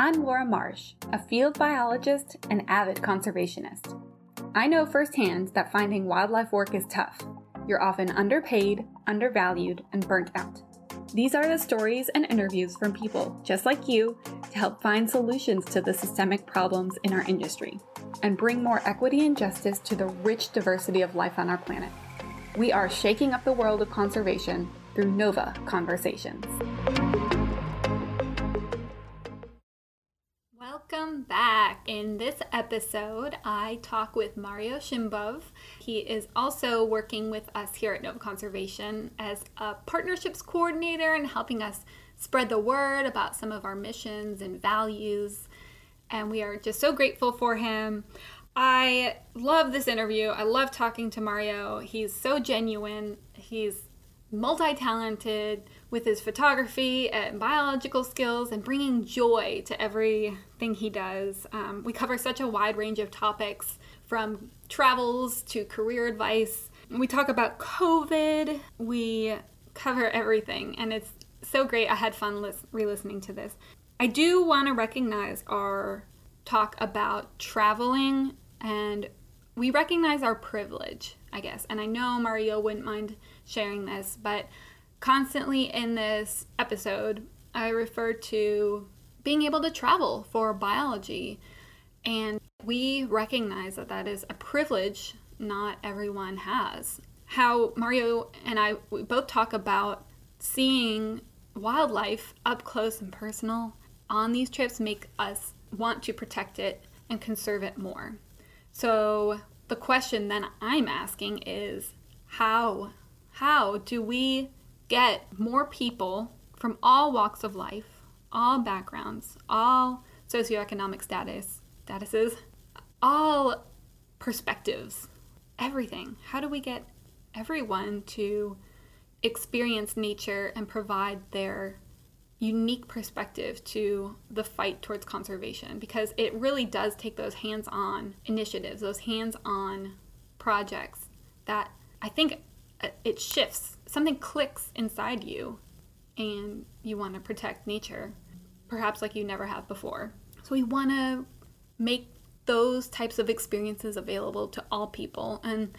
I'm Laura Marsh, a field biologist and avid conservationist. I know firsthand that finding wildlife work is tough. You're often underpaid, undervalued, and burnt out. These are the stories and interviews from people just like you to help find solutions to the systemic problems in our industry and bring more equity and justice to the rich diversity of life on our planet. We are shaking up the world of conservation through NOVA Conversations. Welcome back. In this episode, I talk with Mario Shimbov. He is also working with us here at Nova Conservation as a partnerships coordinator and helping us spread the word about some of our missions and values. And we are just so grateful for him. I love this interview. I love talking to Mario. He's so genuine. He's multi talented with his photography and biological skills and bringing joy to everything he does. Um, we cover such a wide range of topics from travels to career advice. We talk about COVID. We cover everything, and it's so great. I had fun re listening to this. I do want to recognize our talk about traveling, and we recognize our privilege, I guess. And I know Mario wouldn't mind sharing this, but constantly in this episode, I refer to being able to travel for biology. And we recognize that that is a privilege not everyone has. How Mario and I we both talk about seeing wildlife up close and personal on these trips make us want to protect it and conserve it more. So the question then I'm asking is how how do we get more people from all walks of life, all backgrounds, all socioeconomic status, statuses, all perspectives, everything. How do we get everyone to experience nature and provide their unique perspective to the fight towards conservation because it really does take those hands on initiatives, those hands on projects that I think it shifts something clicks inside you and you want to protect nature, perhaps like you never have before. So we want to make those types of experiences available to all people. And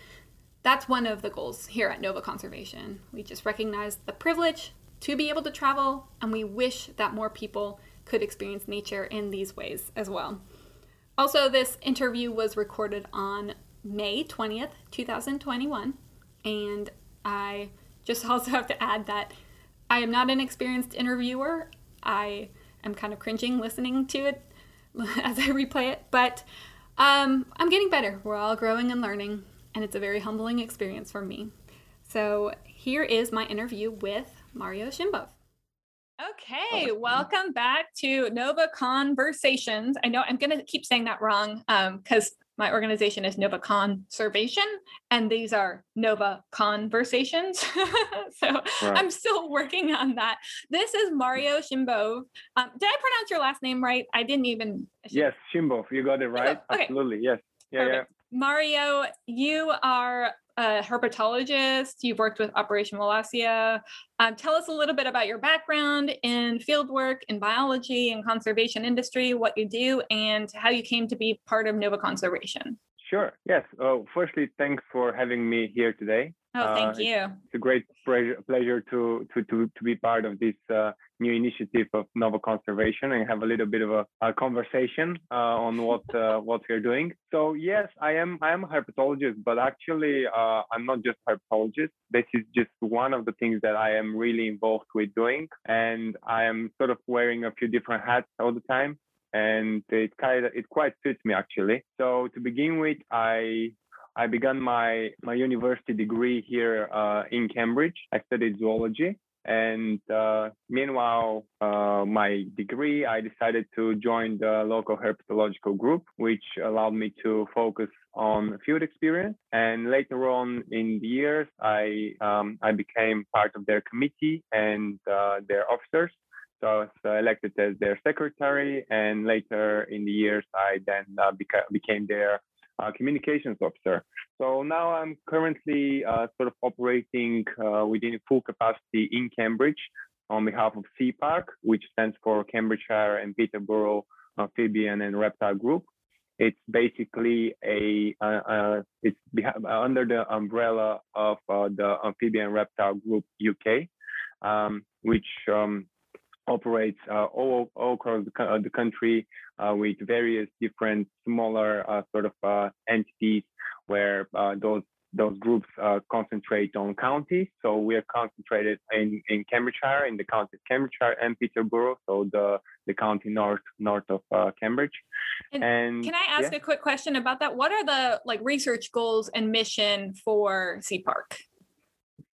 that's one of the goals here at Nova Conservation. We just recognize the privilege to be able to travel, and we wish that more people could experience nature in these ways as well. Also, this interview was recorded on May 20th, 2021, and I just also have to add that I am not an experienced interviewer. I am kind of cringing listening to it as I replay it, but um, I'm getting better. We're all growing and learning, and it's a very humbling experience for me. So here is my interview with Mario Shimbov. Okay, welcome back to Nova Conversations. I know I'm going to keep saying that wrong because um, my organization is Nova Conservation, and these are Nova Conversations. so right. I'm still working on that. This is Mario Shimbov. Um, did I pronounce your last name right? I didn't even. Yes, Shimbov. You got it right. Okay. Absolutely. Yes. Yeah, Perfect. yeah. Mario, you are a herpetologist. You've worked with Operation Wallacea. Um, tell us a little bit about your background in fieldwork, in biology, and conservation industry, what you do, and how you came to be part of Nova Conservation. Sure. Yes. Oh, firstly, thanks for having me here today. Oh, thank uh, you. It's a great pleasure to to to to be part of this uh, new initiative of Nova Conservation and have a little bit of a, a conversation uh, on what uh, what we're doing. So yes, I am I am a herpetologist, but actually uh, I'm not just a herpetologist. This is just one of the things that I am really involved with doing, and I am sort of wearing a few different hats all the time and it kind of it quite fits me actually. So to begin with, I I began my my university degree here uh, in Cambridge. I studied zoology, and uh, meanwhile, uh, my degree, I decided to join the local herpetological group, which allowed me to focus on field experience. And later on in the years, I um, I became part of their committee and uh, their officers. So I was elected as their secretary, and later in the years, I then uh, beca- became their uh, communications officer. So now I'm currently uh, sort of operating uh, within full capacity in Cambridge on behalf of CPARG, which stands for Cambridgeshire and Peterborough Amphibian and Reptile Group. It's basically a uh, uh, it's under the umbrella of uh, the Amphibian Reptile Group UK, um, which um, operates uh, all, all across the, uh, the country uh, with various different smaller sort of entities where those those groups uh, concentrate on counties. So we are concentrated in, in Cambridgeshire, in the county of Cambridgeshire and Peterborough, so the, the county north north of uh, Cambridge. And, and, can I ask yeah. a quick question about that? What are the like research goals and mission for CPARG?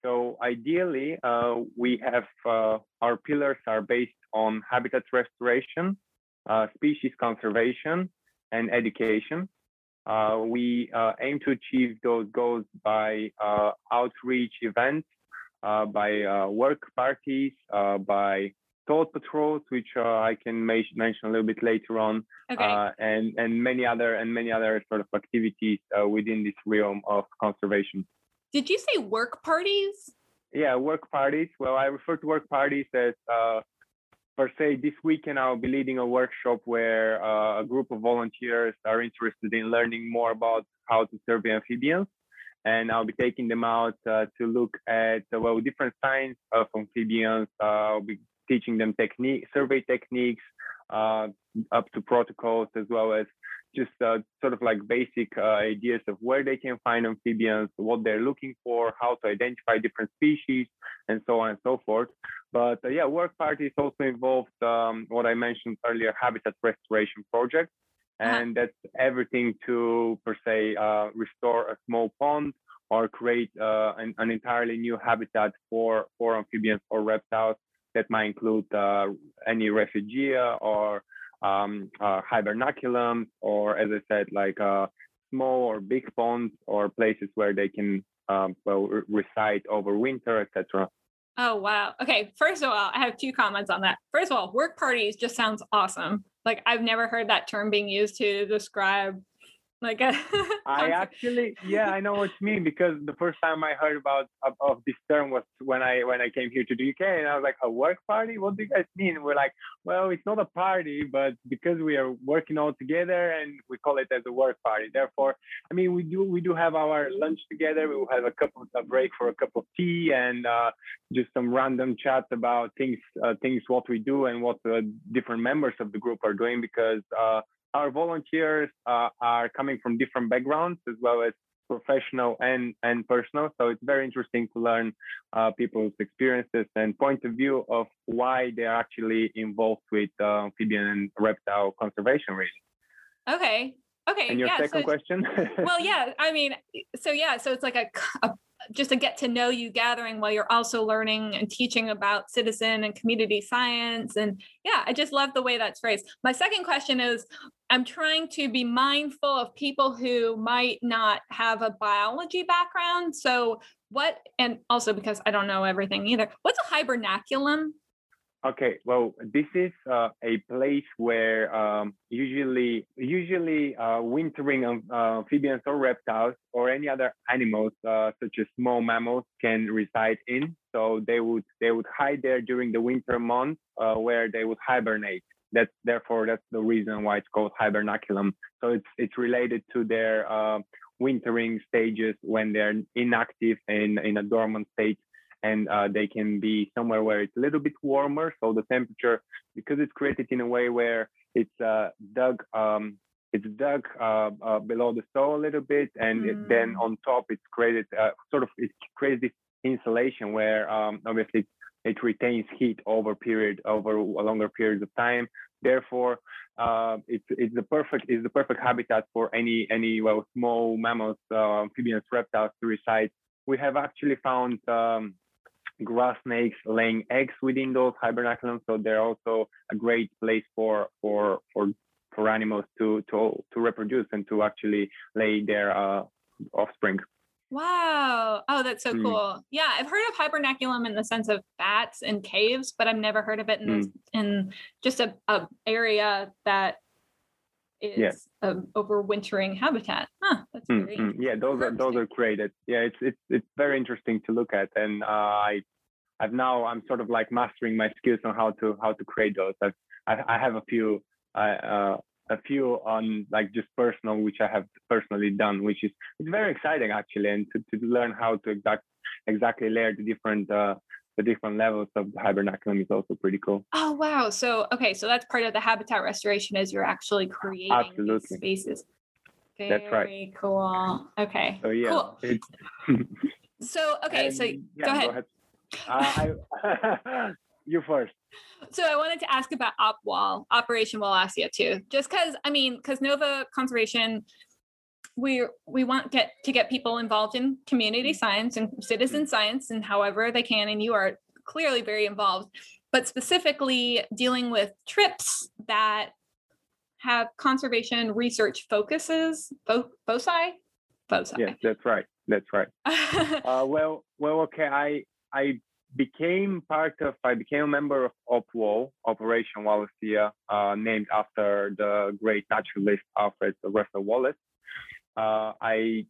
So ideally, uh, we have uh, our pillars are based on habitat restoration, uh, species conservation, and education. Uh, we uh, aim to achieve those goals by uh, outreach events, uh, by uh, work parties, uh, by toad patrols, which I can mention a little bit later on, okay. and and many other and many other sort of activities within this realm of conservation. Did you say work parties? Yeah, work parties. Well, I refer to work parties as per se, this weekend I'll be leading a workshop where uh, a group of volunteers are interested in learning more about how to survey amphibians. And I'll be taking them out uh, to look at, uh, well, different signs of amphibians. Uh, I'll be teaching them technique, survey techniques, uh, up to protocols, as well as just uh, sort of like basic uh, ideas of where they can find amphibians, what they're looking for, how to identify different species, and so on and so forth. But uh, yeah, work parties also involved um, what I mentioned earlier, habitat restoration project. Uh-huh. And that's everything to, per se, uh, restore a small pond or create uh, an, an, entirely new habitat for, for amphibians or reptiles that might include uh, any refugia or um, uh, hibernaculums, or as I said, like uh, small or big ponds or places where they can um, well re- reside over winter, etc. Oh wow. Okay, first of all, I have two comments on that. First of all, work parties just sounds awesome. Like I've never heard that term being used to describe like a I actually, yeah, I know what you mean because the first time I heard about of, of, this term was when I when I came here to the UK, and I was like, a work party? What do you guys mean? We're like, well, it's not a party, but because we are working all together, and we call it as a work party. Therefore, I mean, we do we do have our lunch together. We will have a cup of a break for a cup of tea and uh, just some random chat about things uh, things what we do and what the different members of the group are doing because. Our volunteers uh, are coming from different backgrounds as well as professional and, and personal. So it's very interesting to learn uh, people's experiences and point of view of why they're actually involved with uh, amphibian and reptile conservation, really. Okay. Okay. And your yeah, second so, question? well, yeah. I mean, so yeah, so it's like a, a just a get to know you gathering while you're also learning and teaching about citizen and community science. And yeah, I just love the way that's phrased. My second question is I'm trying to be mindful of people who might not have a biology background. So, what, and also because I don't know everything either, what's a hibernaculum? Okay, well, this is uh, a place where um, usually, usually uh, wintering uh, amphibians or reptiles or any other animals, uh, such as small mammals, can reside in. So they would they would hide there during the winter months, uh, where they would hibernate. That's therefore that's the reason why it's called hibernaculum. So it's it's related to their uh, wintering stages when they're inactive and in a dormant state and uh, they can be somewhere where it's a little bit warmer. So the temperature, because it's created in a way where it's uh, dug, um, it's dug uh, uh below the soil a little bit, and mm. it, then on top it's created uh, sort of it creates this insulation where um, obviously it retains heat over period over a longer periods of time. Therefore, uh, it's it's the perfect is the perfect habitat for any any well small mammals, amphibians, reptiles to reside. We have actually found um, grass snakes laying eggs within those hibernaculums. So they're also a great place for for for for animals to to to reproduce and to actually lay their uh, offspring. Wow. Oh, that's so mm. cool. Yeah, I've heard of hibernaculum in the sense of bats and caves, but I've never heard of it in mm. in just a, a area that is yeah. a overwintering habitat. Huh, that's mm, very mm, yeah, those are those are created. Yeah, it's it's it's very interesting to look at, and uh, I I've now I'm sort of like mastering my skills on how to how to create those. I've, I, I have a few uh, a few on like just personal, which I have personally done, which is it's very exciting actually, and to, to learn how to exact exactly layer the different uh, the different levels of the hibernaculum is also pretty cool. Oh wow! So okay, so that's part of the habitat restoration is you're actually creating Absolutely. spaces. Very that's right. cool. Okay. So yeah. Cool. so okay, and, so yeah, go ahead. Go ahead. Uh, I, you first. So I wanted to ask about OpWall, Operation Wallacea too, just because I mean, because Nova Conservation we we want get to get people involved in community mm-hmm. science and citizen mm-hmm. science and however they can and you are clearly very involved. But specifically dealing with trips that have conservation research focuses fo- foci foci yes that's right that's right. Uh, well well okay i i became part of i became a member of opwall operation wallacea uh, named after the great naturalist alfred russel wallace uh, I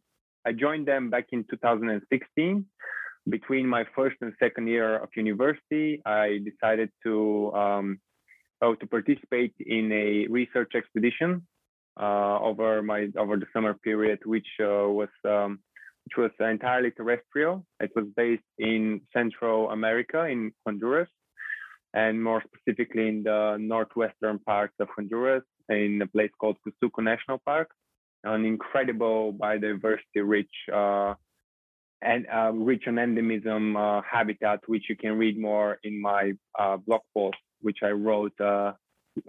I joined them back in 2016. Between my first and second year of university, I decided to um, oh, to participate in a research expedition uh, over my over the summer period, which uh, was um, which was entirely terrestrial. It was based in Central America in Honduras, and more specifically in the northwestern parts of Honduras, in a place called Cusuco National Park an incredible biodiversity rich uh, and uh, rich on endemism uh, habitat, which you can read more in my uh, blog post, which I wrote uh,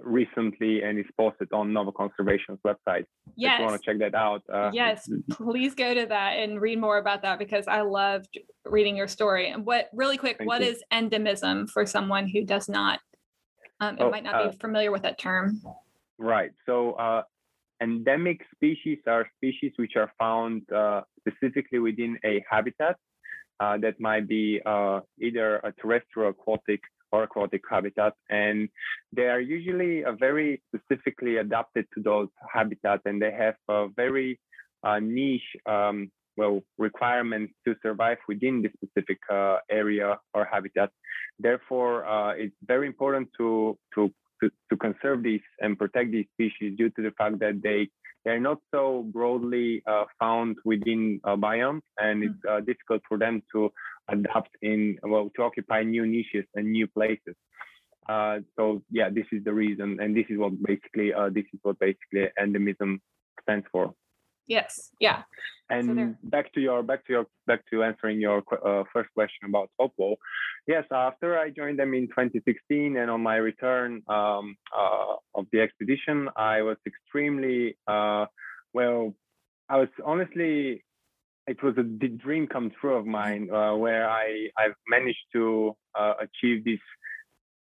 recently and is posted on Nova Conservation's website. Yes. If you want to check that out. Uh, yes, please go to that and read more about that because I loved reading your story. And what, really quick, Thank what you. is endemism for someone who does not, um, oh, might not be familiar with that term? Right. So endemic species are species which are found uh, specifically within a habitat uh, that might be uh, either a terrestrial aquatic or aquatic habitat. And they are usually uh, very specifically adapted to those habitats and they have a very uh, niche um, well requirements to survive within this specific uh, area or habitat. Therefore it's very important to to to, conserve these and protect these species due to the fact that they they're not so broadly uh, found within uh, biomes and it's uh, difficult for them to adapt in well to occupy new niches and new places. Uh, so yeah this is the reason and this is what basically uh, this is what basically endemism stands for Yes. Yeah. And so back to your back to your back to answering your uh, first question about OpWall. Yes, after I joined them in 2016, and on my return um, uh, of the expedition, I was extremely uh, well. I was honestly, it was a dream come true of mine, uh, where I I've managed to uh, achieve this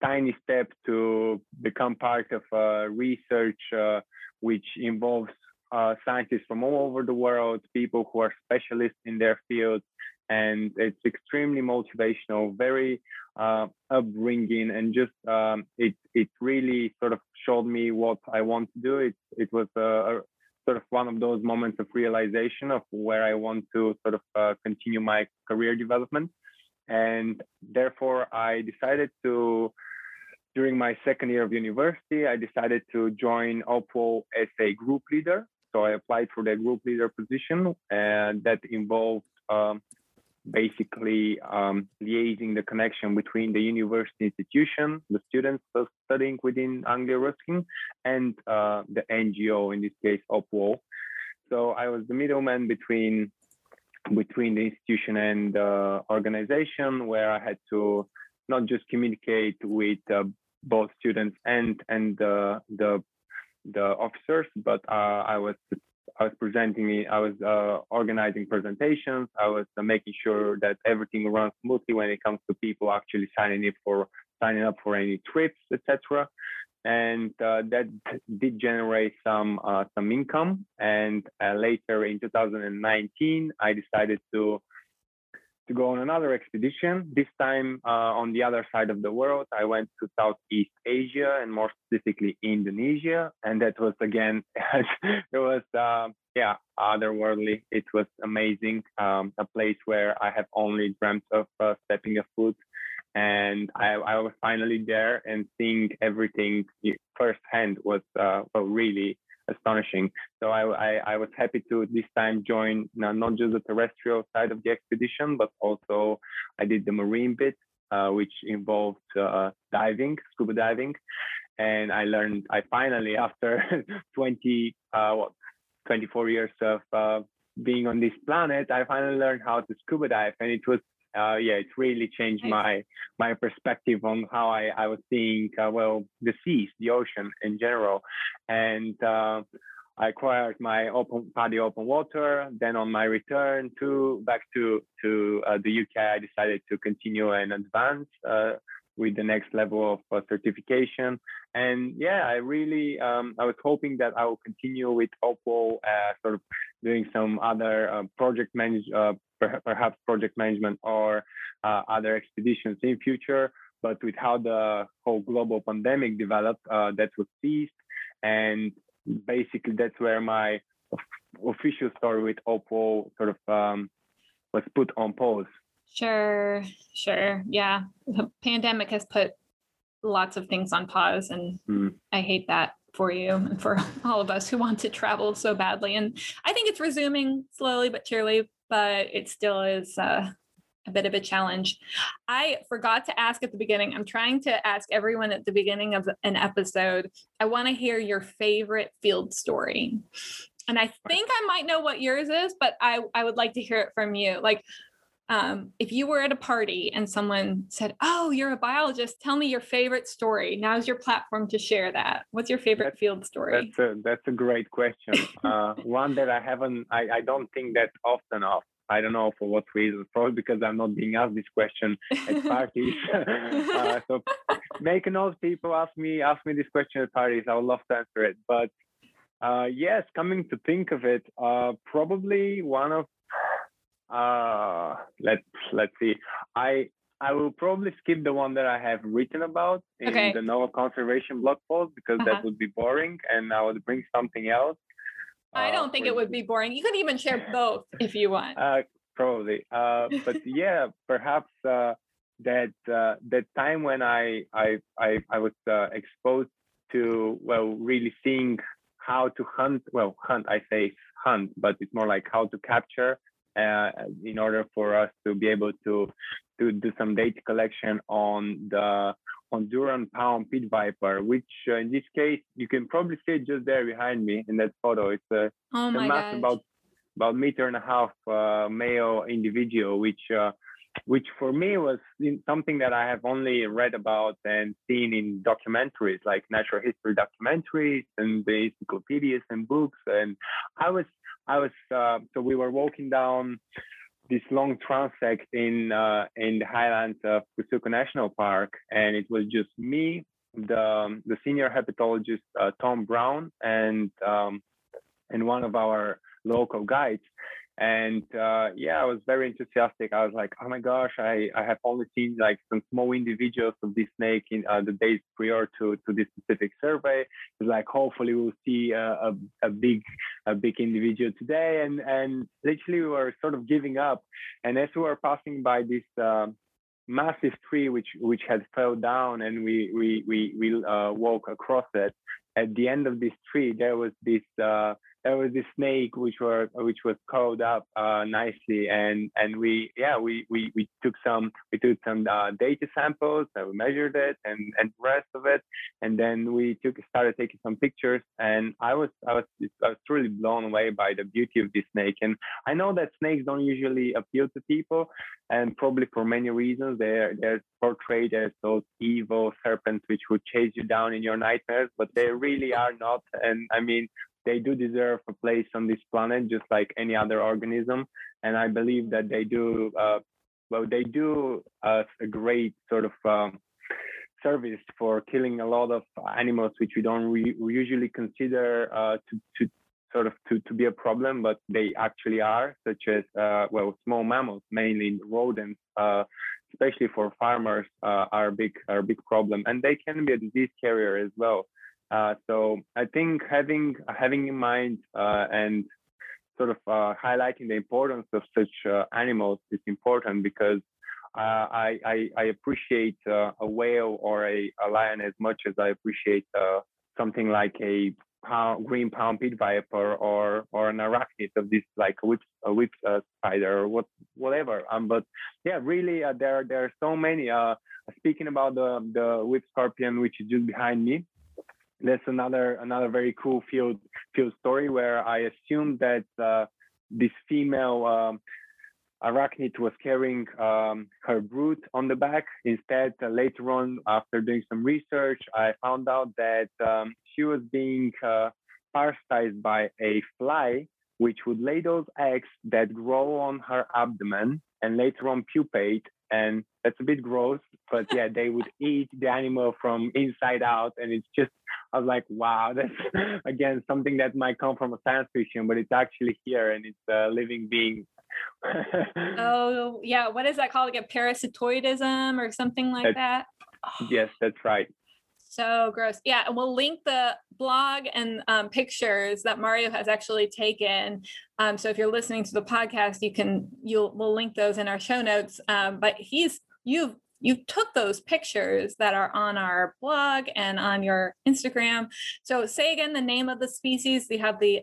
tiny step to become part of a research uh, which involves uh, scientists from all over the world, people who are specialists in their field, and it's extremely motivational, very uh, upbringing, and just um, it it really sort of showed me what I want to do. It it was a, a sort of one of those moments of realization of where I want to sort of uh, continue my career development, and therefore I decided to during my second year of university, I decided to join OpWall as a group leader. So I applied for the group leader position, and that involved um, basically um, liaising the connection between the university institution, the students studying within Anglia Ruskin, and uh, the NGO, in this case, OpWall. So I was the middleman between between the institution and the organization, where I had to not just communicate with uh, both students and and uh, the the officers, but uh, I was I was presenting, I was uh, organizing presentations. I was uh, making sure that everything runs smoothly when it comes to people actually signing up for signing up for any trips, etc. And uh, that did generate some uh, some income. And uh, later in 2019, I decided to to go on another expedition. This time uh, on the other side of the world, I went to Southeast Asia and more specifically Indonesia, and that was again it was uh, yeah otherworldly. It was amazing, um, a place where I have only dreamt of uh, stepping a foot. and I, I was finally there and seeing everything firsthand was uh, really astonishing. So I, I, I, was happy to this time join not just the terrestrial side of the expedition, but also I did the marine bit, uh, which involved uh, diving, scuba diving. And I learned, I finally, after 20, uh, what, 24 years of uh, being on this planet, I finally learned how to scuba dive. And it was uh, yeah, it really changed my my perspective on how I, I was seeing uh, well the seas, the ocean in general, and uh, I acquired my open PADI open water. Then on my return to back to to uh, the UK, I decided to continue and advance uh, with the next level of uh, certification. And yeah, I really um, I was hoping that I will continue with OpWall, sort of doing some other project manage perhaps project management or uh, other expeditions in future. But with how the whole global pandemic developed, uh, that was ceased. And basically, that's where my official story with OpWall sort of um, was put on pause. Sure, sure. Yeah. The pandemic has put lots of things on pause, and mm. I hate that for you and for all of us who want to travel so badly. And I think it's resuming slowly but surely but it still is uh, a bit of a challenge. I forgot to ask at the beginning. I'm trying to ask everyone at the beginning of an episode. I want to hear your favorite field story. And I think I might know what yours is, but I, I would like to hear it from you. Like, um, if you were at a party and someone said, Oh, you're a biologist, tell me your favorite story. Now's your platform to share that. What's your favorite that's, field story? That's a, that's a great question. uh, one that I haven't, I, I don't think that often of. I don't know for what reason, probably because I'm not being asked this question at parties. uh, so make a note, people ask me ask me this question at parties. I would love to answer it. But uh, yes, coming to think of it, uh, probably one of uh, let's let's see. I I will probably skip the one that I have written about in okay. the Nova Conservation blog post because uh-huh. that would be boring, and I would bring something else. I don't uh, think it would be boring. You could even share both if you want. Uh, probably, uh, but yeah, perhaps uh, that uh, that time when I I I, I was uh, exposed to well, really seeing how to hunt. Well, hunt I say hunt, but it's more like how to capture uh, in order for us to be able to to do some data collection on the Honduran palm pit viper, which uh, in this case you can probably see it just there behind me in that photo. It's a, oh a mass about about meter and a half uh, male individual, which uh, which for me was something that I have only read about and seen in documentaries like natural history documentaries and the encyclopedias and books. And I was I was uh, so we were walking down this long transect in uh, in the highlands of Cusuco National Park, and it was just me, the the senior herpetologist uh, Tom Brown, and um, and one of our local guides. And uh, yeah, I was very enthusiastic. I was like, oh my gosh, I, I have only seen like some small individuals of this snake in uh, the days prior to, to this specific survey. It's like, hopefully we'll see a, a, big a big individual today. And, and literally we were sort of giving up. And as we were passing by this uh, massive tree, which, which had fell down and we, we, we, we uh, walk across it, at the end of this tree, there was this uh, there was this snake which were which was curled up uh, nicely and and we yeah we we, we took some we took some uh, data samples and we measured it and and the rest of it. And then we took started taking some pictures and I was I was I was truly blown away by the beauty of this snake. And I know that snakes don't usually appeal to people and probably for many reasons. They're they're portrayed as those evil serpents which would chase you down in your nightmares but they really are not. And I mean they do deserve a place on this planet just like any other organism. And i believe that they do uh, well they do us a great sort of um, service for killing a lot of animals which we don't re- usually consider uh, to, to sort of to, to be a problem but they actually are such as uh, well small mammals mainly rodents uh, especially for farmers uh, are big are a big problem. And they can be a disease carrier as well uh, so I think having having in mind uh, and sort of uh, highlighting the importance of such uh, animals is important because uh, I, I, I appreciate a whale or a, a lion as much as I appreciate something like a palm, green palm pit viper or or an arachnid of this like a whip a whip spider or what whatever. Um, but yeah, really there there are so many. Speaking about the the whip scorpion, which is just behind me, there's another another very cool field field story where I assumed that uh, this female um, arachnid was carrying um, her brood on the back. Instead, uh, later on, after doing some research, I found out that um, she was being uh, parasitized by a fly, which would lay those eggs that grow on her abdomen and later on pupate. And that's a bit gross, but yeah, they would eat the animal from inside out. And it's just, I was like, wow, that's again something that might come from a science fiction, but it's actually here and it's a living being oh yeah, what is that called? Like a parasitoidism or something like that's, that? Yes, that's right. So gross. Yeah, and we'll link the blog and um, pictures that Mario has actually taken. Um, so if you're listening to the podcast, you can you'll we'll link those in our show notes. Um, but he's you've you took those pictures that are on our blog and on your Instagram. So say again the name of the species. We have the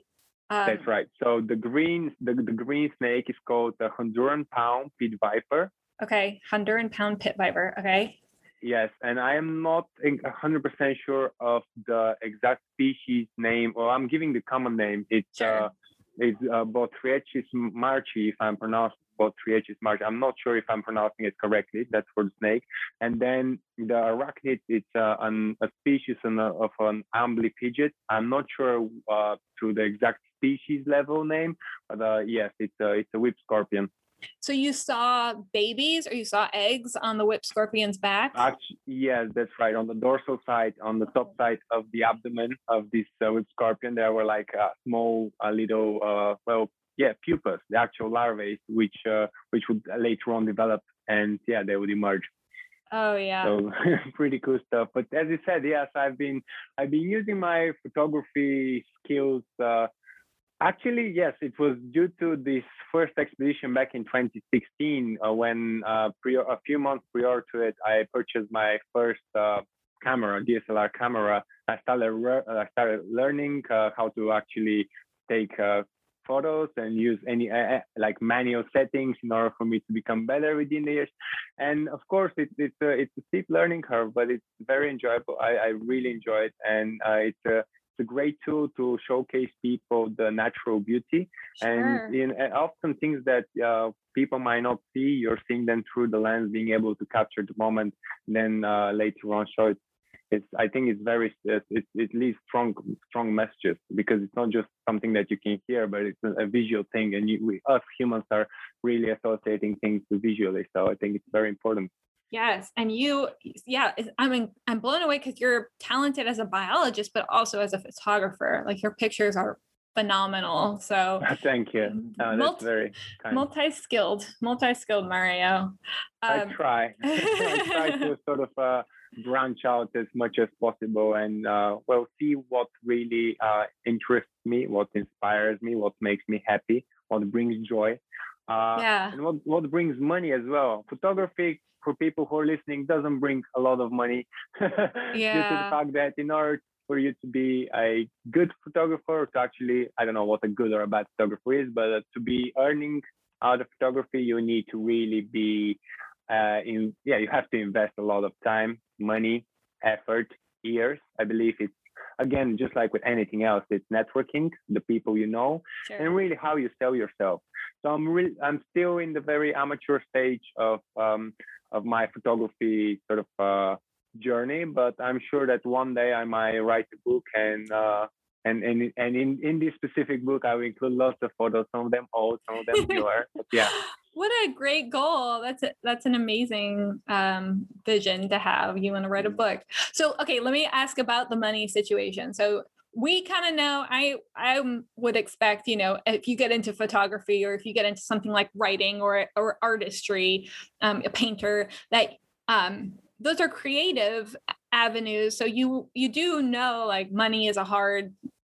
um, That's right. So the green the, the green snake is called the Honduran palm pit viper. Okay, Honduran palm pit viper. Okay. Yes, and I am not 100% sure of the exact species name, or I'm giving the common name. It's sure. uh, it's uh, Bothriechis marchi, if I'm pronouncing Bothriechis marchi. I'm not sure if I'm pronouncing it correctly. That's for the snake. And then the arachnid, it's uh, an, a species of an amblypygid. I'm not sure uh, to the exact species level name, but uh, yes, it's a, it's a whip scorpion. So you saw babies or you saw eggs on the whip scorpion's back? Actually, yes, that's right. On the dorsal side, on the top side of the abdomen of this uh, whip scorpion, there were like a small, a little, uh, well, yeah, pupas, the actual larvae, which uh, which would later on develop, and yeah, they would emerge. Oh yeah. So pretty cool stuff. But as you said, yes, I've been I've been using my photography skills uh, Actually, yes, it was due to this first expedition back in 2016 uh, when uh, prior, a few months prior to it, I purchased my first uh, camera, DSLR camera. I started, I started learning uh, how to actually take uh, photos and use any uh, like manual settings in order for me to become better within the years. And of course, it, it's a, it's a steep learning curve, but it's very enjoyable. I, I really enjoy it, and it's a it's a great tool to showcase people the natural beauty. Sure. and in often things that uh, people might not see you're seeing them through the lens being able to capture the moment then uh, later on show it. It's i think it's very it, it, it leaves strong strong messages because it's not just something that you can hear but it's a, a visual thing. And you, we, us humans are really associating things visually. So i think it's very important Yes, and you, yeah, I mean, I'm blown away because you're talented as a biologist, but also as a photographer. Like your pictures are phenomenal. So thank you. Oh, multi- very kind. multi-skilled, multi-skilled Mario. Um, I try. I try to sort of uh, branch out as much as possible and uh, well see what really uh, interests me, what inspires me, what makes me happy, what brings joy. Uh, yeah. And what, what brings money as well. Photography for people who are listening doesn't bring a lot of money yeah. due to the fact that in order for you to be a good photographer to actually i don't know what a good or a bad photographer is but uh, to be earning out of photography you need to really be uh, in yeah you have to invest a lot of time money effort years i believe it's again just like with anything else it's networking the people you know sure. and really how you sell yourself so i'm really i'm still in the very amateur stage of um, of my photography sort of uh, journey. But I'm sure that one day I might write a book and uh, and and and in in this specific book I will include lots of photos, some of them old, some of them newer. but yeah. What a great goal! That's a, that's an amazing um, vision to have. You want to write a mm. book. So okay, let me ask about the money situation. So we kind of know i i would expect you know if you get into photography or if you get into something like writing or or artistry um, a painter that um, those are creative avenues so you you do know like money is a hard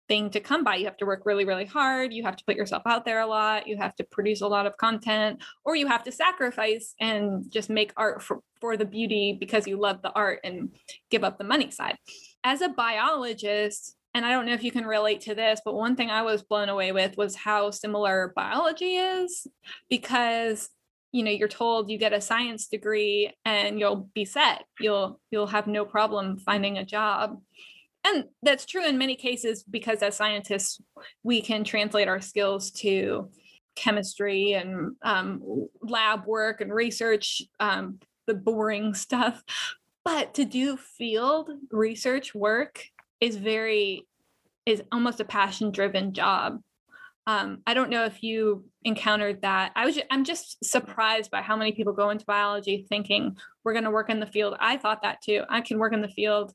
thing to come by. You have to work really, really hard. You have to put yourself out there a lot. You have to produce a lot of content, or you have to sacrifice and just make art for, for the beauty because you love the art and give up the money side. As a biologist, and I don't know if you can relate to this, but one thing I was blown away with was how similar biology is because you know you're told you get a science degree and you'll be set. You'll you'll have no problem finding a job. And that's true in many cases because as scientists we can translate our skills to chemistry and um, lab work and research um, the boring stuff. But to do field research work is very is almost a passion driven job. Um, i don't know if you encountered that. I was just, i'm just surprised by how many people go into biology thinking we're going to work in the field. I thought that too. I can work in the field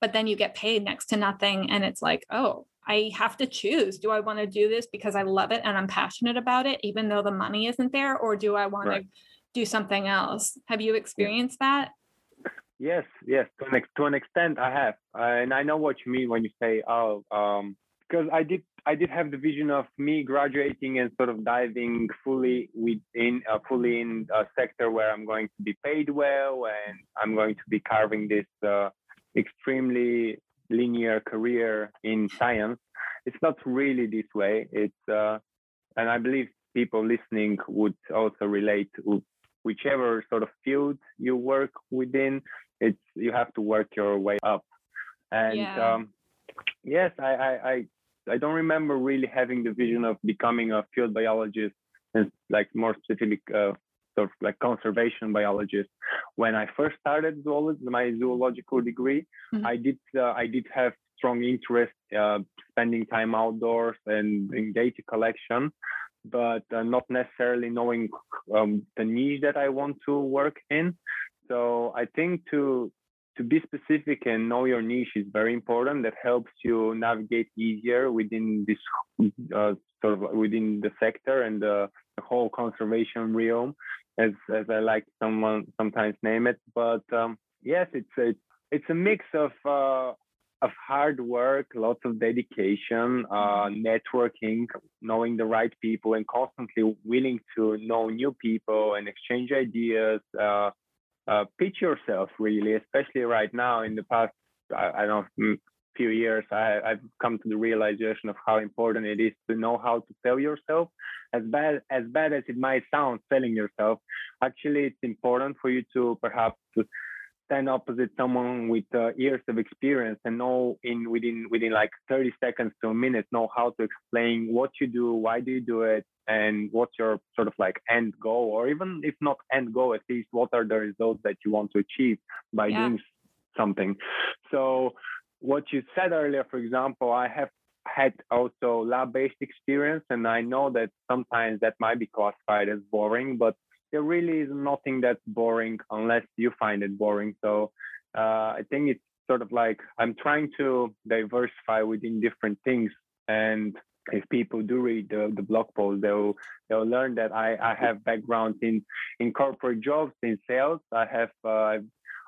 but then you get paid next to nothing and it's like oh i have to choose. Do i want to do this because i love it and i'm passionate about it even though the money isn't there or do i want right. to do something else? Have you experienced that yes yes to an, to an extent i have uh, and i know what you mean when you say oh um because i did i did have the vision of me graduating and sort of diving fully within uh, fully in a sector where i'm going to be paid well and i'm going to be carving this uh, extremely linear career in science. It's not really this way. It's uh, and I believe people listening would also relate to whichever sort of field you work within. It's you have to work your way up. And yeah. um, yes, I, I, I I don't remember really having the vision of becoming a field biologist and like more specific uh, sort of like conservation biologist. When I first started zoology, my zoological degree, mm-hmm. I did uh, I did have strong interest uh, spending time outdoors and in data collection, but uh, not necessarily knowing um, the niche that I want to work in. So I think to to be specific and know your niche is very important. That helps you navigate easier within this uh, sort of within the sector and the, the whole conservation realm as as I like someone sometimes name it. But um, yes, it's it's it's a mix of uh, of hard work, lots of dedication, uh, networking, knowing the right people, and constantly willing to know new people and exchange ideas. Uh, pitch yourself really, especially right now in the past. I, I don't know few years, I, I've come to the realization of how important it is to know how to sell yourself. As bad as bad as it might sound, selling yourself, actually, it's important for you to perhaps to stand opposite someone with uh, years of experience and know in within within like 30 seconds to a minute know how to explain what you do why do you do it and what's your sort of like end goal or even if not end goal at least what are the results that you want to achieve by yeah. doing something so what you said earlier, for example, I have had also lab-based experience, and I know that sometimes that might be classified as boring, but there really is nothing that's boring unless you find it boring. So uh, I think it's sort of like I'm trying to diversify within different things, and if people do read the, the blog post, they'll they'll learn that I, I have background in in corporate jobs in sales. I have uh,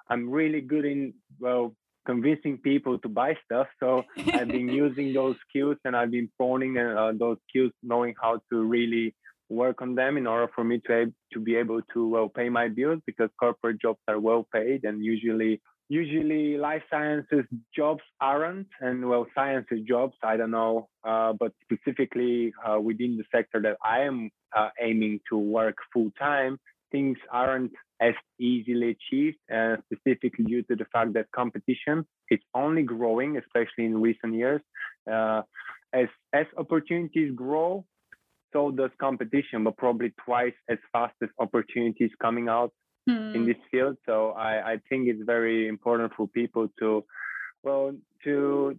I'm really good in well convincing people to buy stuff. So I've been using those skills and I've been phoning uh, those skills, knowing how to really work on them in order for me to to be able to well pay my bills because corporate jobs are well paid and usually usually life sciences jobs aren't and well sciences jobs i don't know uh, but specifically uh, within the sector that i am uh, aiming to work full time things aren't as easily achieved, uh, specifically due to the fact that competition is only growing, especially in recent years. Uh, as as opportunities grow, so does competition, but probably twice as fast as opportunities coming out mm. in this field. So I, I think it's very important for people to, well, to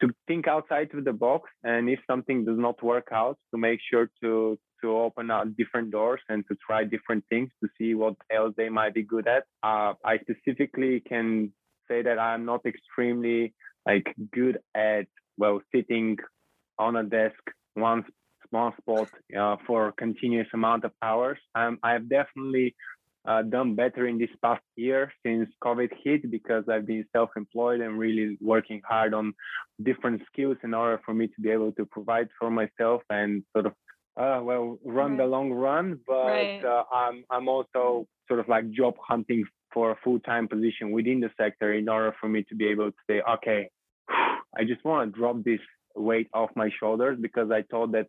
to think outside of the box, and if something does not work out, to make sure to to open up different doors and to try different things to see what else they might be good at. Uh, I specifically can say that I'm not extremely like good at well sitting on a desk one one spot uh, for continuous amount of hours. Um, I have definitely uh, done better in this past year since COVID hit because I've been self-employed and really working hard on different skills in order for me to be able to provide for myself and sort of uh, well run right. the long run. But right. uh, I'm I'm also sort of like job hunting for a full-time position within the sector in order for me to be able to say, okay, I just want to drop this weight off my shoulders because I thought that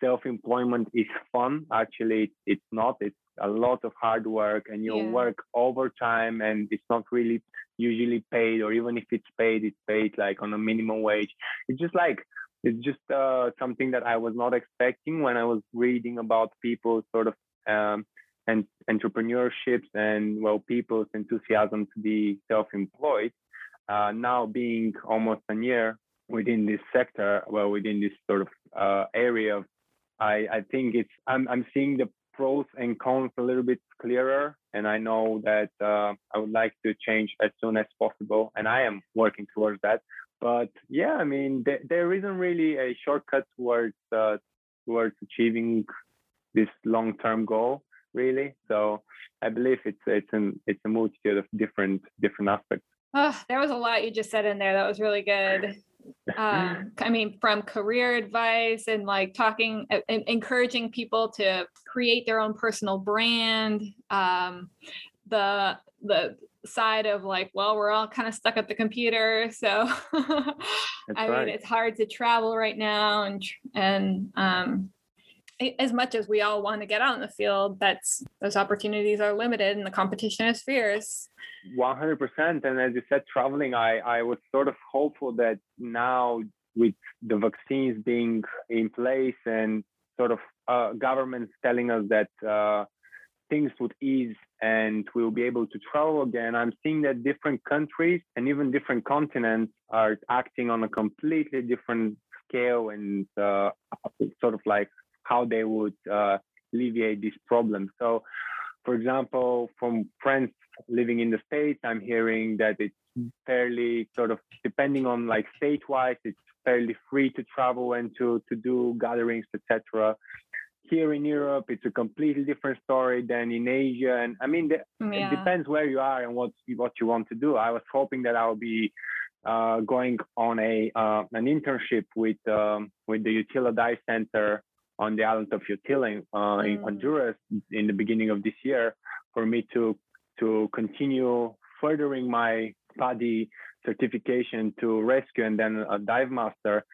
self-employment is fun. Actually, it's not. It's a lot of hard work and you yeah. work overtime and it's not really usually paid or even if it's paid, it's paid like on a minimum wage. It's just like it's just uh, something that I was not expecting when I was reading about people sort of um, and entrepreneurships and well people's enthusiasm to be self-employed. Uh, now being almost a year within this sector, well within this sort of uh, area I, I think it's I'm I'm seeing the pros and cons a little bit clearer, and I know that uh, I would like to change as soon as possible, and I am working towards that. But yeah, I mean, th- there isn't really a shortcut towards uh, towards achieving this long-term goal, really. So I believe it's it's an it's a multitude of different different aspects. Oh, there was a lot you just said in there. That was really good um, I mean, from career advice and like talking, uh, encouraging people to create their own personal brand. Um, the the side of like, well, we're all kind of stuck at the computer, so I right. mean, it's hard to travel right now, and and um, as much as we all want to get out in the field, that's those opportunities are limited, and the competition is fierce. 100%. And as you said, traveling, I, I was sort of hopeful that now with the vaccines being in place and sort of uh, governments telling us that uh, things would ease and we'll be able to travel again, I'm seeing that different countries and even different continents are acting on a completely different scale and uh, sort of like how they would uh, alleviate this problem. So, for example, from friends living in the States, I'm hearing that it's fairly sort of depending on like state-wise, it's fairly free to travel and to, to do gatherings, etc. Here in Europe, it's a completely different story than in Asia. And I mean, the, yeah. it depends where you are and what, what you want to do. I was hoping that I'll be uh, going on a uh, an internship with um, with the Utila Dive Center on the island of Utila uh, mm. in Honduras in the beginning of this year for me to to continue furthering my PADI certification to rescue and then a dive master.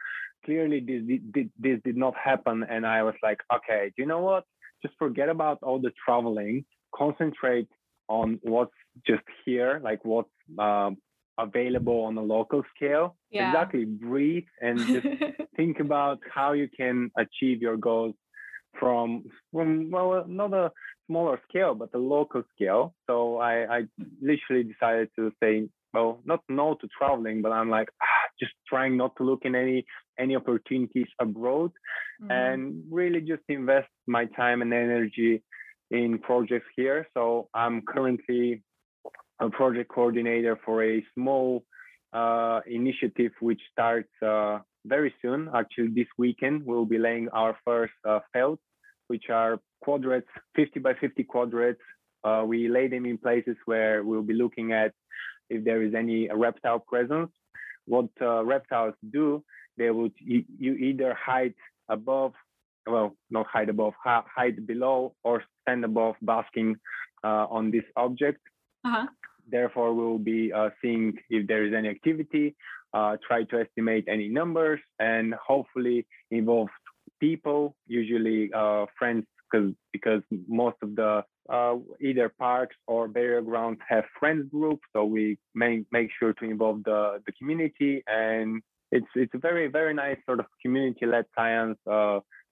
Clearly, this did, this did not happen. And I was like, okay, do you know what? Just forget about all the traveling, concentrate on what's just here, like what's uh, available on a local scale. Yeah. Exactly. Breathe and just think about how you can achieve your goals from from well not a smaller scale but a local scale so i i literally decided to say well not no to traveling but i'm like ah, just trying not to look in any any opportunities abroad mm-hmm. and really just invest my time and energy in projects here so i'm currently a project coordinator for a small uh, initiative which starts uh, very soon. Actually, this weekend we'll be laying our first uh, felt, which are quadrats, 50 by 50 quadrats. Uh, we lay them in places where we'll be looking at if there is any reptile presence. What uh, reptiles do, they would you, either hide above, well, not hide above, hide below, or stand above, basking uh, on this object. Uh-huh. Therefore, we'll be uh, seeing if there is any activity, uh, try to estimate any numbers, and hopefully involve people, usually uh, friends, because because most of the uh, either parks or burial grounds have friends groups, so we make make sure to involve the the community, and it's it's a very very nice sort of community led science.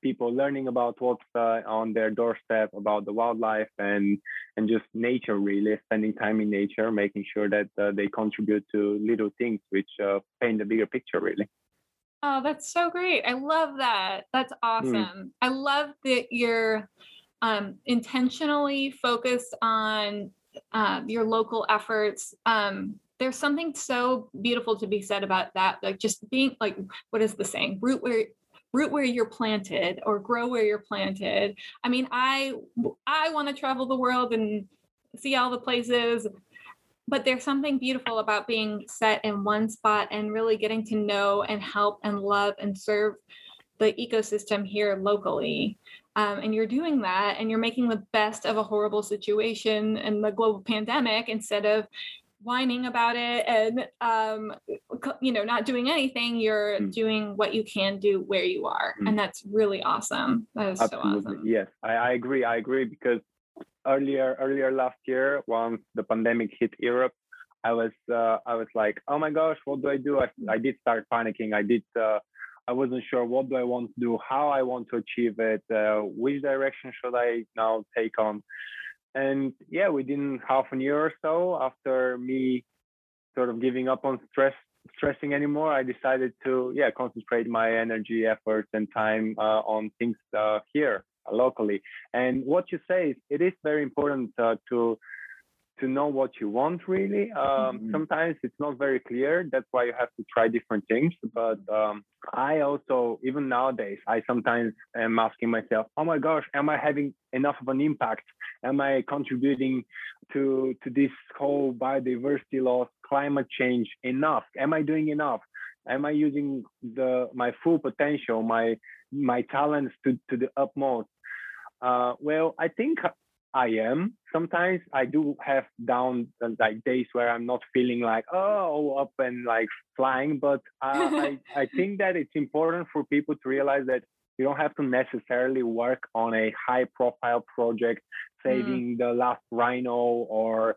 People learning about what's uh, on their doorstep about the wildlife and and just nature really spending time in nature making sure that uh, they contribute to little things which uh, paint the bigger picture really. Oh that's so great. I love that. That's hmm. awesome. Mm. i love that you're um, intentionally focused on uh, your local efforts. Um, there's something so beautiful to be said about that like just being like what is the saying? Root where root where you're planted or grow where you're planted i mean i i want to travel the world and see all the places but there's something beautiful about being set in one spot and really getting to know and help and love and serve the ecosystem here locally. Um, and you're doing that and you're making the best of a horrible situation and the global pandemic instead of whining about it and um, you know not doing anything you're mm. doing what you can do where you are mm. and that's really awesome that is Absolutely. so awesome yes I, I agree i agree because earlier earlier last year once the pandemic hit Europe, I was uh, I was like, oh my gosh, what do I do? I, I did start panicking. I did. Uh, I wasn't sure what do I want to do, how I want to achieve it, uh, which direction should I now take on. And yeah, within half a year or so, after me sort of giving up on stress stressing anymore, I decided to yeah concentrate my energy, efforts, and time uh, on things uh, here locally. And what you say is it is very important uh, to to know what you want really. Um, mm-hmm. Sometimes it's not very clear. That's why you have to try different things. But um, I also, even nowadays, I sometimes am asking myself, oh my gosh, am I having enough of an impact? Am I contributing to, to this whole biodiversity loss, climate change enough? Am I doing enough? Am I using the my full potential, my my talents to, to the utmost? Uh, well, I think I am. Sometimes I do have down uh, like days where I'm not feeling like oh up and like flying, but uh, I I think that it's important for people to realize that you don't have to necessarily work on a high profile project, saving mm. the last rhino or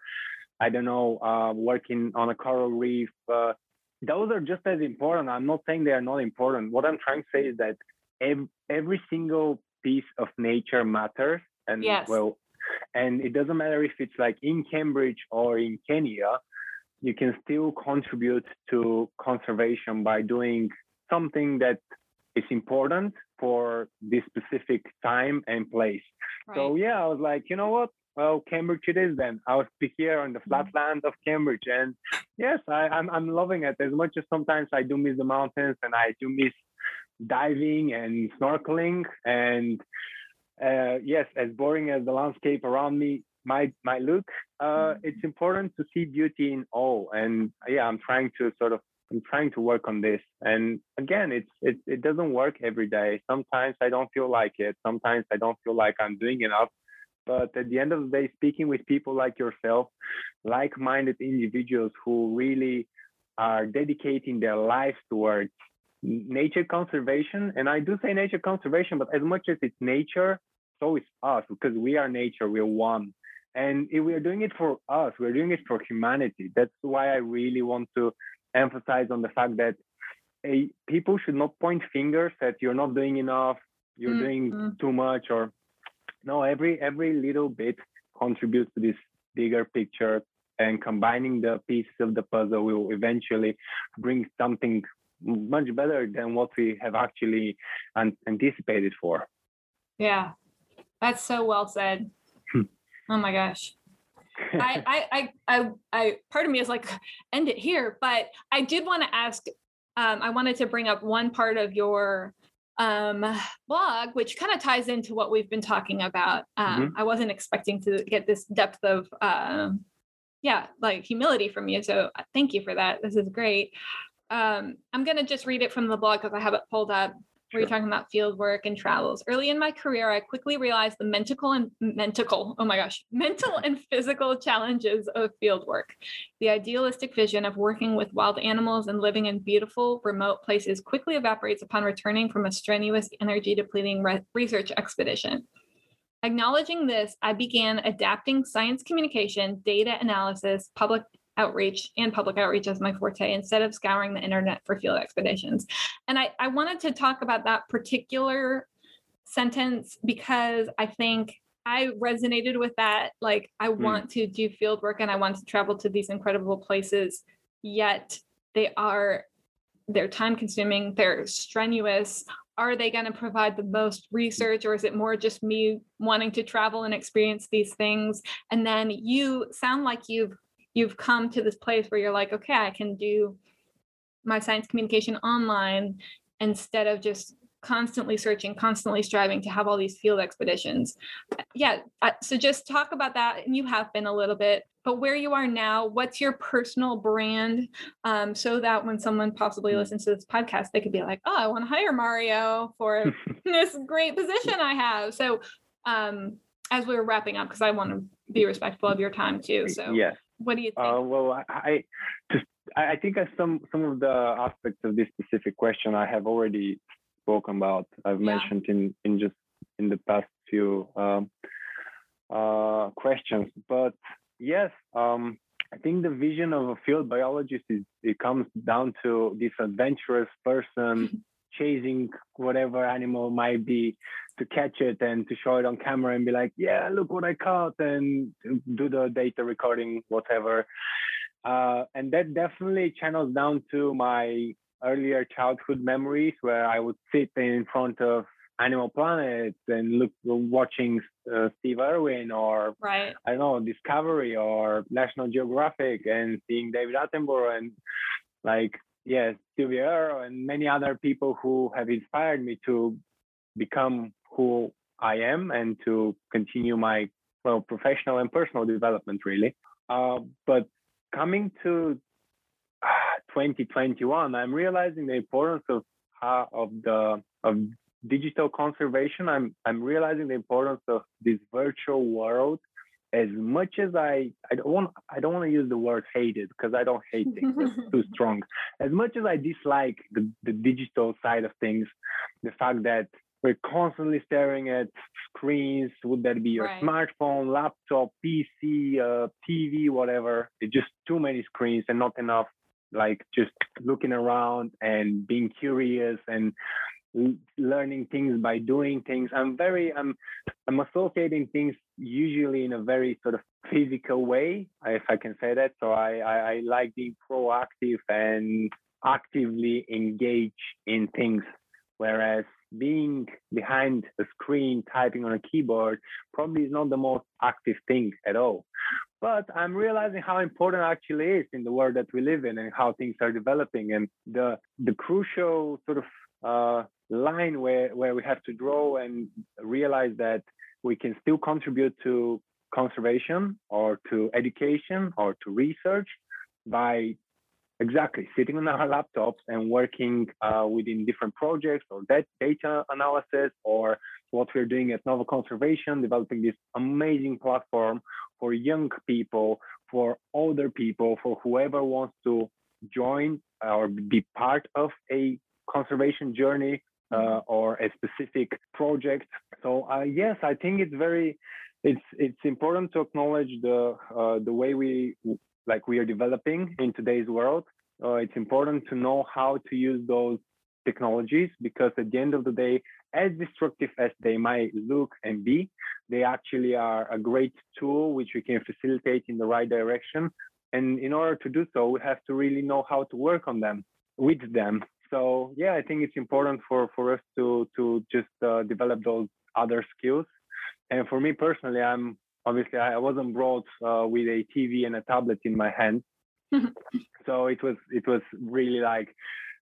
I don't know, uh, working on a coral reef. Uh, those are just as important. I'm not saying they are not important. What I'm trying to say is that every, every single piece of nature matters. And yes. well, and it doesn't matter if it's like in Cambridge or in Kenya, you can still contribute to conservation by doing something that is important for this specific time and place. Right. So yeah, I was like, you know what? Well, Cambridge it is then. I'll be here on the mm-hmm. flat land of Cambridge. And yes, I, I'm I'm loving it as much as sometimes I do miss the mountains and I do miss diving and snorkeling. And uh, yes, as boring as the landscape around me might might look, uh, mm-hmm. it's important to see beauty in all. And yeah, I'm trying to sort of I'm trying to work on this. And again, it's it it doesn't work every day. Sometimes I don't feel like it. Sometimes I don't feel like I'm doing enough. But at the end of the day, speaking with people like yourself, like-minded individuals who really are dedicating their lives towards nature conservation. And I do say nature conservation, but as much as it's nature, so is us because we are nature, we're one. And if we are doing it for us, we're doing it for humanity. That's why I really want to emphasize on the fact that a, people should not point fingers that you're not doing enough, you're mm-hmm. doing too much, or no, every every little bit contributes to this bigger picture and combining the pieces of the puzzle will eventually bring something much better than what we have actually an- anticipated for. Yeah, that's so well said. Hmm. oh my gosh. I, I, I, I, I, part of me is like, end it here, but I did want to ask, um, I wanted to bring up one part of your um, blog, which kind of ties into what we've been talking about. Um, mm-hmm. I wasn't expecting to get this depth of, um, yeah, like humility from you. So uh, thank you for that. This is great um, I'm going to just read it from the blog because I have it pulled up where you're talking about field work and travels. Early in my career, I quickly realized the mental and mental, oh my gosh, mental and physical challenges of field work. The idealistic vision of working with wild animals and living in beautiful, remote places quickly evaporates upon returning from a strenuous, energy depleting re- research expedition. Acknowledging this, I began adapting science communication, data analysis, public outreach and public outreach as my forte instead of scouring the internet for field expeditions. And I, I wanted to talk about that particular sentence because I think I resonated with that. Like, I mm. want to do field work and I want to travel to these incredible places, yet they are they're time consuming, they're strenuous. Are they going to provide the most research, or is it more just me wanting to travel and experience these things? And then you sound like you've you've come to this place where you're like, okay, I can do my science communication online instead of just constantly searching, constantly striving to have all these field expeditions. Yeah. So just talk about that. And you have been a little bit, but where you are now, what's your personal brand? Um, so that when someone possibly listens to this podcast, they could be like, oh, I want to hire Mario for this great position I have. So um, as we are wrapping up, because I want to be respectful of your time too. So yes. What do you think? Uh, well, I, I just I think some some of the aspects of this specific question I have already spoken about. I've yeah. mentioned in in just in the past few um, uh, questions, but yes, um, I think the vision of a field biologist is it comes down to this adventurous person chasing whatever animal might be to catch it and to show it on camera and be like, yeah, look what I caught and do the data recording, whatever. Uh, and that definitely channels down to my earlier childhood memories where I would sit in front of Animal Planet and look watching uh, Steve Irwin or right. I don't know Discovery or National Geographic and seeing David Attenborough and like yes Sylvia Earle and many other people who have inspired me to become who I am and to continue my well professional and personal development really. Uh, but coming to 2021, I'm realizing the importance of uh, of the of digital conservation. I'm I'm realizing the importance of this virtual world. As much as I I don't want I don't want to use the word hated because I don't hate things that's too strong. As much as I dislike the, the digital side of things, the fact that we're constantly staring at screens. Would that be your right. smartphone, laptop, PC, uh, TV, whatever? It's just too many screens and not enough like just looking around and being curious and learning things by doing things i'm very i'm i'm associating things usually in a very sort of physical way if i can say that. So i i, I like being proactive and actively engage in things. Whereas being behind a screen typing on a keyboard probably is not the most active thing at all. But i'm realizing how important actually is in the world that we live in and how things are developing. And the the crucial sort of uh, line where where we have to draw and realize that we can still contribute to conservation or to education or to research by Exactly, sitting on our laptops and working uh, within different projects or that data analysis or what we're doing at Nova Conservation, developing this amazing platform for young people, for older people, for whoever wants to join or be part of a conservation journey uh, or a specific project. So uh, yes, I think it's very it's it's important to acknowledge the uh, the way we like we are developing in today's world. Uh, it's important to know how to use those technologies because at the end of the day, as destructive as they might look and be, they actually are a great tool which we can facilitate in the right direction. And in order to do so, we have to really know how to work on them with them. So yeah, I think it's important for, for us to to just uh, develop those other skills. And for me personally, I'm obviously I wasn't brought uh, with a TV and a tablet in my hand, so it was it was really like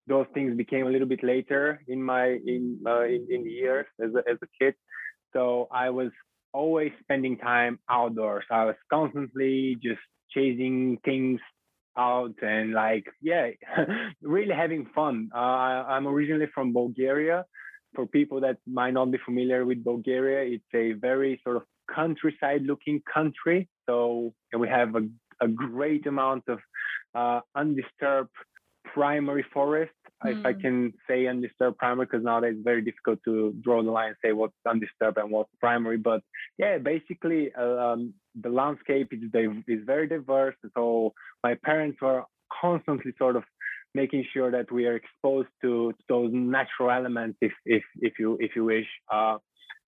those things became a little bit later in my in uh, in, in, the years as a, as a kid. So I was always spending time outdoors. I was constantly just chasing things out and like yeah, really having fun. Uh, I'm originally from Bulgaria. For people that might not be familiar with Bulgaria, it's a very sort of countryside looking country. So we have a, a great amount of uh, undisturbed primary forest, mm. if I hmm. can say undisturbed primary, because nowadays it's very difficult to draw the line and say what's undisturbed and what's primary. But yeah, basically uh, um, the landscape is, is very diverse. So my parents were constantly sort of making sure that we are exposed to those natural elements, if if if you if you wish. Uh,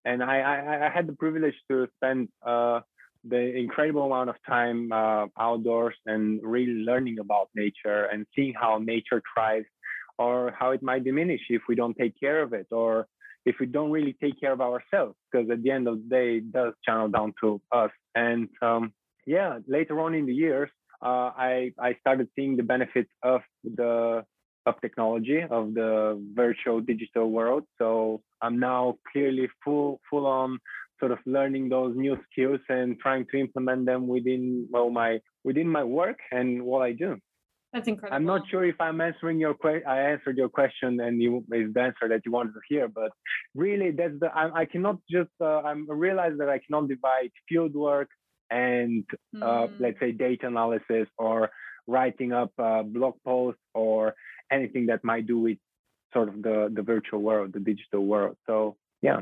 and I, I, I had the privilege to spend uh, the incredible amount of time uh, outdoors and really learning about nature and seeing how nature thrives or how it might diminish if we don't take care of it or if we don't really take care of ourselves because at the end of the day it does channel down to us and um, yeah later on in the years uh, I, I started seeing the benefits of the of technology of the virtual digital world. So I'm now clearly full full on sort of learning those new skills and trying to implement them within well my within my work and what I do. That's incredible. I'm not sure if I'm answering your question. I answered your question and you is the answer that you wanted to hear, but really that's the I, I cannot just uh, I'm realize that I cannot divide field work and uh, mm. let's say data analysis or writing up a blog posts or anything that might do with sort of the the virtual world, the digital world. So yeah.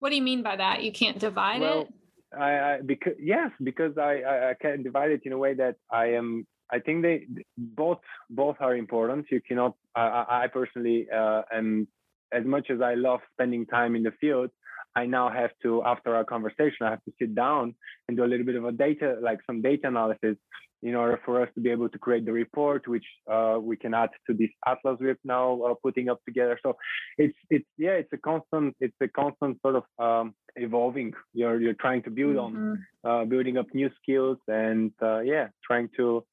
What do you mean by that? You can't divide well, it? I, I because yes, because I, I, I can divide it in a way that I am. I think they both both are important. You cannot. I, I personally uh, am as much as I love spending time in the field. I now have to, after our conversation, I have to sit down and do a little bit of a data, like some data analysis in order for us to be able to create the report, which uh, we can add to this atlas we're now uh, putting up together. So it's it's yeah, it's a constant it's a constant sort of um, evolving. You're you're trying to build mm-hmm. on uh, building up new skills and uh, yeah, trying to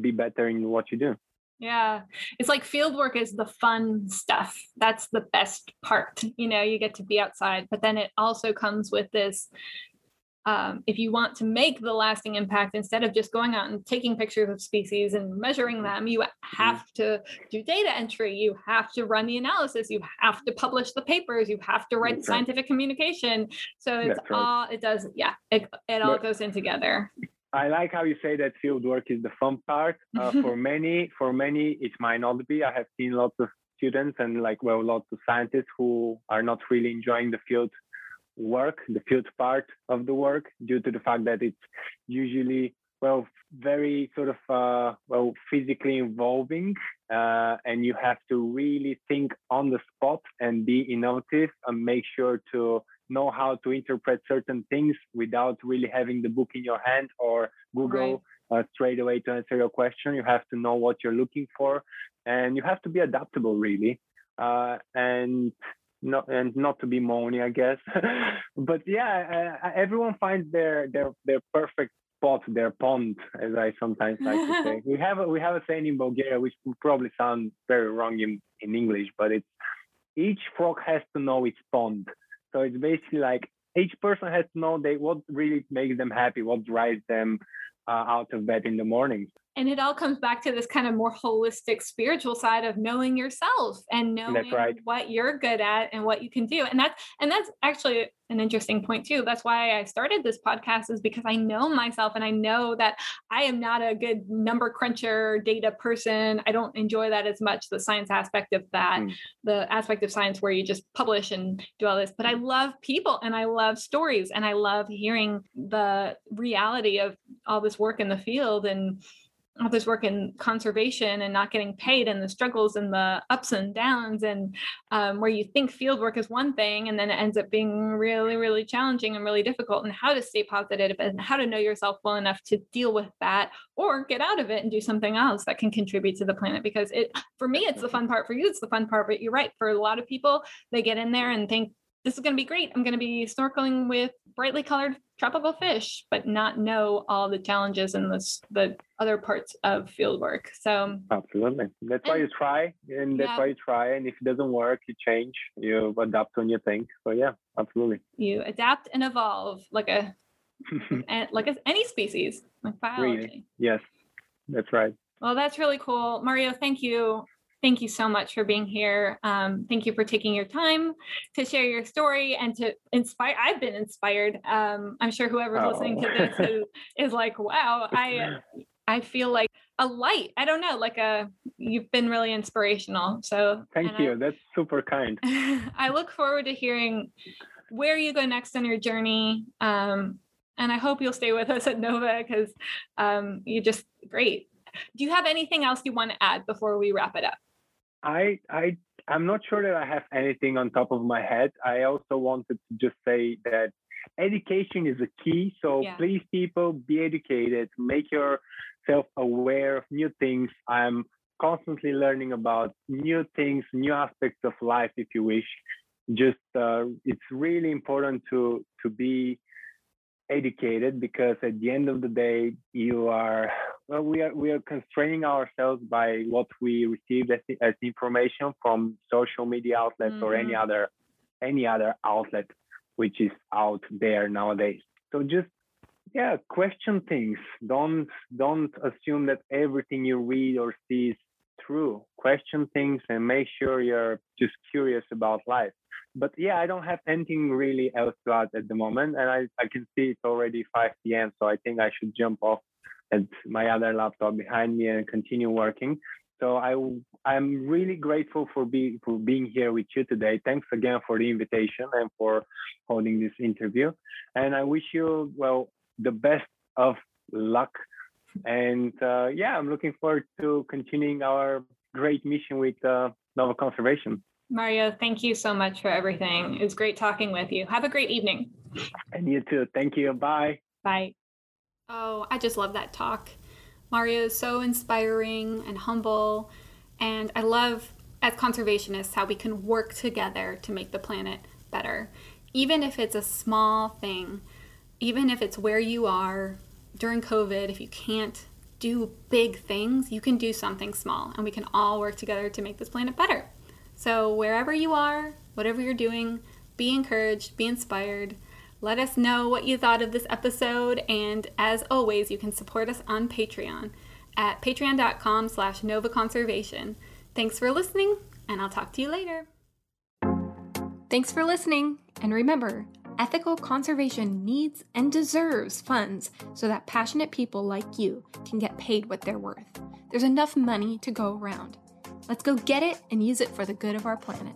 be better in what you do. Yeah. It's like field work is the fun stuff. That's the best part. You know, you get to be outside, but then it also comes with this um, if you want to make the lasting impact instead of just going out and taking pictures of species and measuring them you have to do data entry you have to run the analysis you have to publish the papers you have to write the scientific communication so it's right. all it does yeah it, it all goes in together I like how you say that field work is the fun part. Uh, for many, for many, it might not be. I have seen lots of students and like well, lots of scientists who are not really enjoying the field work, the field part of the work, due to the fact that it's usually well very sort of uh, well physically involving, uh, and you have to really think on the spot and be innovative and make sure to know how to interpret certain things without really having the book in your hand or Google right. uh, straight away to answer your question. You have to know what you're looking for, and you have to be adaptable, really. Uh, and not and not to be moany, I guess. but yeah, uh, everyone finds their their their perfect spot, their pond, as I sometimes like to say. we have a, we have a saying in Bulgaria, which will probably sound very wrong in, in English, but it's each frog has to know its pond. So it's basically like each person has to know they what really makes them happy, what drives them uh, out of bed in the morning and it all comes back to this kind of more holistic spiritual side of knowing yourself and knowing right. what you're good at and what you can do and that's and that's actually an interesting point too that's why i started this podcast is because i know myself and i know that i am not a good number cruncher data person i don't enjoy that as much the science aspect of that mm. the aspect of science where you just publish and do all this but i love people and i love stories and i love hearing the reality of all this work in the field and all this work in conservation and not getting paid and the struggles and the ups and downs and um, where you think field work is one thing and then it ends up being really really challenging and really difficult and how to stay positive and how to know yourself well enough to deal with that or get out of it and do something else that can contribute to the planet because it for me it's the fun part for you it's the fun part but you're right for a lot of people they get in there and think this is going to be great. I'm going to be snorkeling with brightly colored tropical fish, but not know all the challenges and the, the other parts of field work. So absolutely, that's and, why you try, and that's yeah. why you try. And if it doesn't work, you change, you adapt to you think. So yeah, absolutely. You adapt and evolve like a and like a, any species, like biology. Really? Yes, that's right. Well, that's really cool, Mario. Thank you thank you so much for being here. Um, thank you for taking your time to share your story and to inspire. I've been inspired. Um, I'm sure whoever's oh. listening to this is, is like, wow, I I feel like a light. I don't know, like a you've been really inspirational. So thank you. I, That's super kind. I look forward to hearing where you go next on your journey. Um, and I hope you'll stay with us at Nova because um, you're just great. Do you have anything else you want to add before we wrap it up? I I I'm not sure that I have anything on top of my head. I also wanted to just say that education is a key. So yeah. please, people, be educated. Make yourself aware of new things. I'm constantly learning about new things, new aspects of life, if you wish. Just uh, it's really important to to be educated because at the end of the day you are well we are we are constraining ourselves by what we received as, as information from social media outlets mm-hmm. or any mm-hmm. other any other outlet which is out there nowadays so just yeah question things don't don't assume that everything you read or see is true question things and make sure you're just curious about life but yeah, I don't have anything really else to add at the moment. And I, I can see it's already 5 p.m. So I think I should jump off at my other laptop behind me and continue working. So I, I'm really grateful for, being for being here with you today. Thanks again for the invitation and for holding this interview. And I wish you, well, the best of luck. And uh, yeah, I'm looking forward to continuing our great mission with uh, Nova Conservation. Mario, thank you so much for everything. It was great talking with you. Have a great evening. And you too. Thank you. Bye. Bye. Oh, I just love that talk. Mario is so inspiring and humble. And I love, as conservationists, how we can work together to make the planet better. Even if it's a small thing, even if it's where you are during COVID, if you can't do big things, you can do something small. And we can all work together to make this planet better. So, wherever you are, whatever you're doing, be encouraged, be inspired. Let us know what you thought of this episode, and as always, you can support us on Patreon at patreon.com slash novaconservation. Thanks for listening, and I'll talk to you later. Thanks for listening, and remember, ethical conservation needs and deserves funds so that passionate people like you can get paid what they're worth. There's enough money to go around. Let's go get it and use it for the good of our planet.